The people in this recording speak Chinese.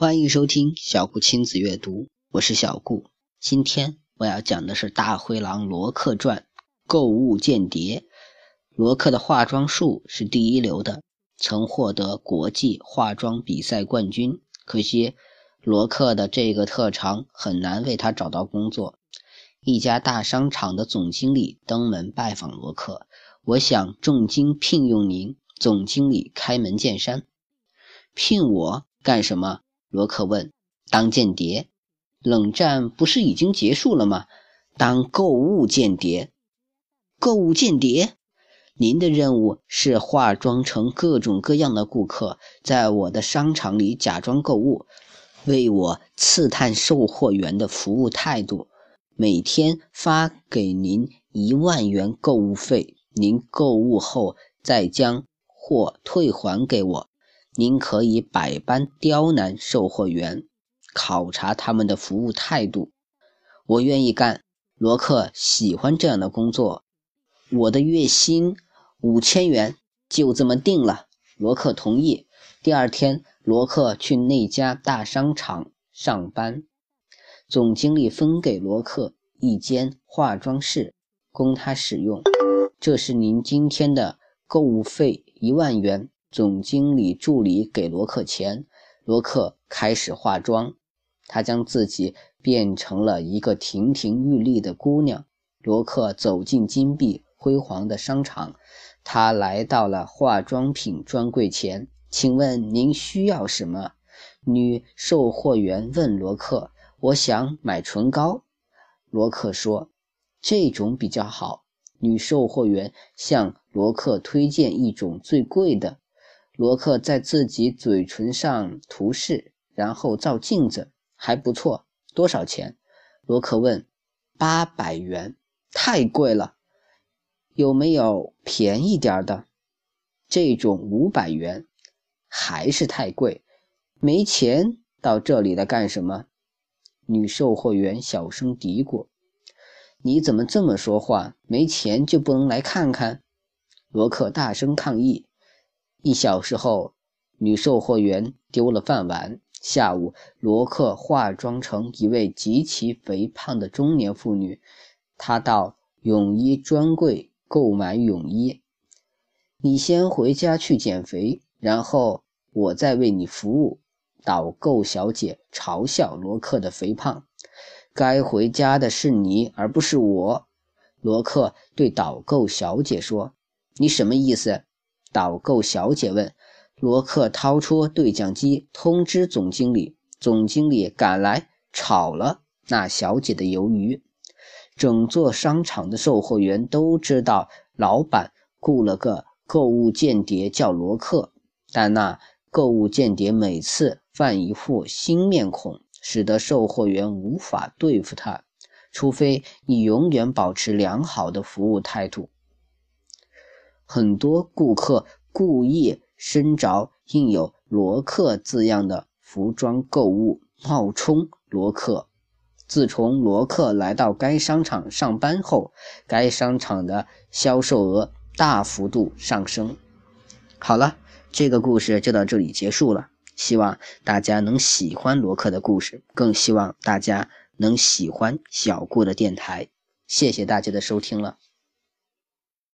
欢迎收听小顾亲子阅读，我是小顾。今天我要讲的是大灰狼罗克传：购物间谍。罗克的化妆术是第一流的，曾获得国际化妆比赛冠军。可惜，罗克的这个特长很难为他找到工作。一家大商场的总经理登门拜访罗克：“我想重金聘用您。”总经理开门见山：“聘我干什么？”罗克问：“当间谍？冷战不是已经结束了吗？当购物间谍？购物间谍？您的任务是化妆成各种各样的顾客，在我的商场里假装购物，为我刺探售货员的服务态度。每天发给您一万元购物费，您购物后再将货退还给我。”您可以百般刁难售货员，考察他们的服务态度。我愿意干。罗克喜欢这样的工作。我的月薪五千元，就这么定了。罗克同意。第二天，罗克去那家大商场上班。总经理分给罗克一间化妆室，供他使用。这是您今天的购物费一万元。总经理助理给罗克钱，罗克开始化妆。他将自己变成了一个亭亭玉立的姑娘。罗克走进金碧辉煌的商场，他来到了化妆品专柜前。请问您需要什么？女售货员问罗克。我想买唇膏。罗克说：“这种比较好。”女售货员向罗克推荐一种最贵的。罗克在自己嘴唇上涂饰，然后照镜子，还不错。多少钱？罗克问。八百元，太贵了。有没有便宜点的？这种五百元，还是太贵。没钱到这里来干什么？女售货员小声嘀咕。你怎么这么说话？没钱就不能来看看？罗克大声抗议。一小时后，女售货员丢了饭碗。下午，罗克化妆成一位极其肥胖的中年妇女。她到泳衣专柜购买泳衣。你先回家去减肥，然后我再为你服务。导购小姐嘲笑罗克的肥胖。该回家的是你，而不是我。罗克对导购小姐说：“你什么意思？”导购小姐问：“罗克掏出对讲机，通知总经理。总经理赶来，炒了那小姐的鱿鱼。整座商场的售货员都知道，老板雇了个购物间谍叫罗克。但那购物间谍每次换一副新面孔，使得售货员无法对付他。除非你永远保持良好的服务态度。”很多顾客故意身着印有“罗克”字样的服装购物，冒充罗克。自从罗克来到该商场上班后，该商场的销售额大幅度上升。好了，这个故事就到这里结束了。希望大家能喜欢罗克的故事，更希望大家能喜欢小顾的电台。谢谢大家的收听了。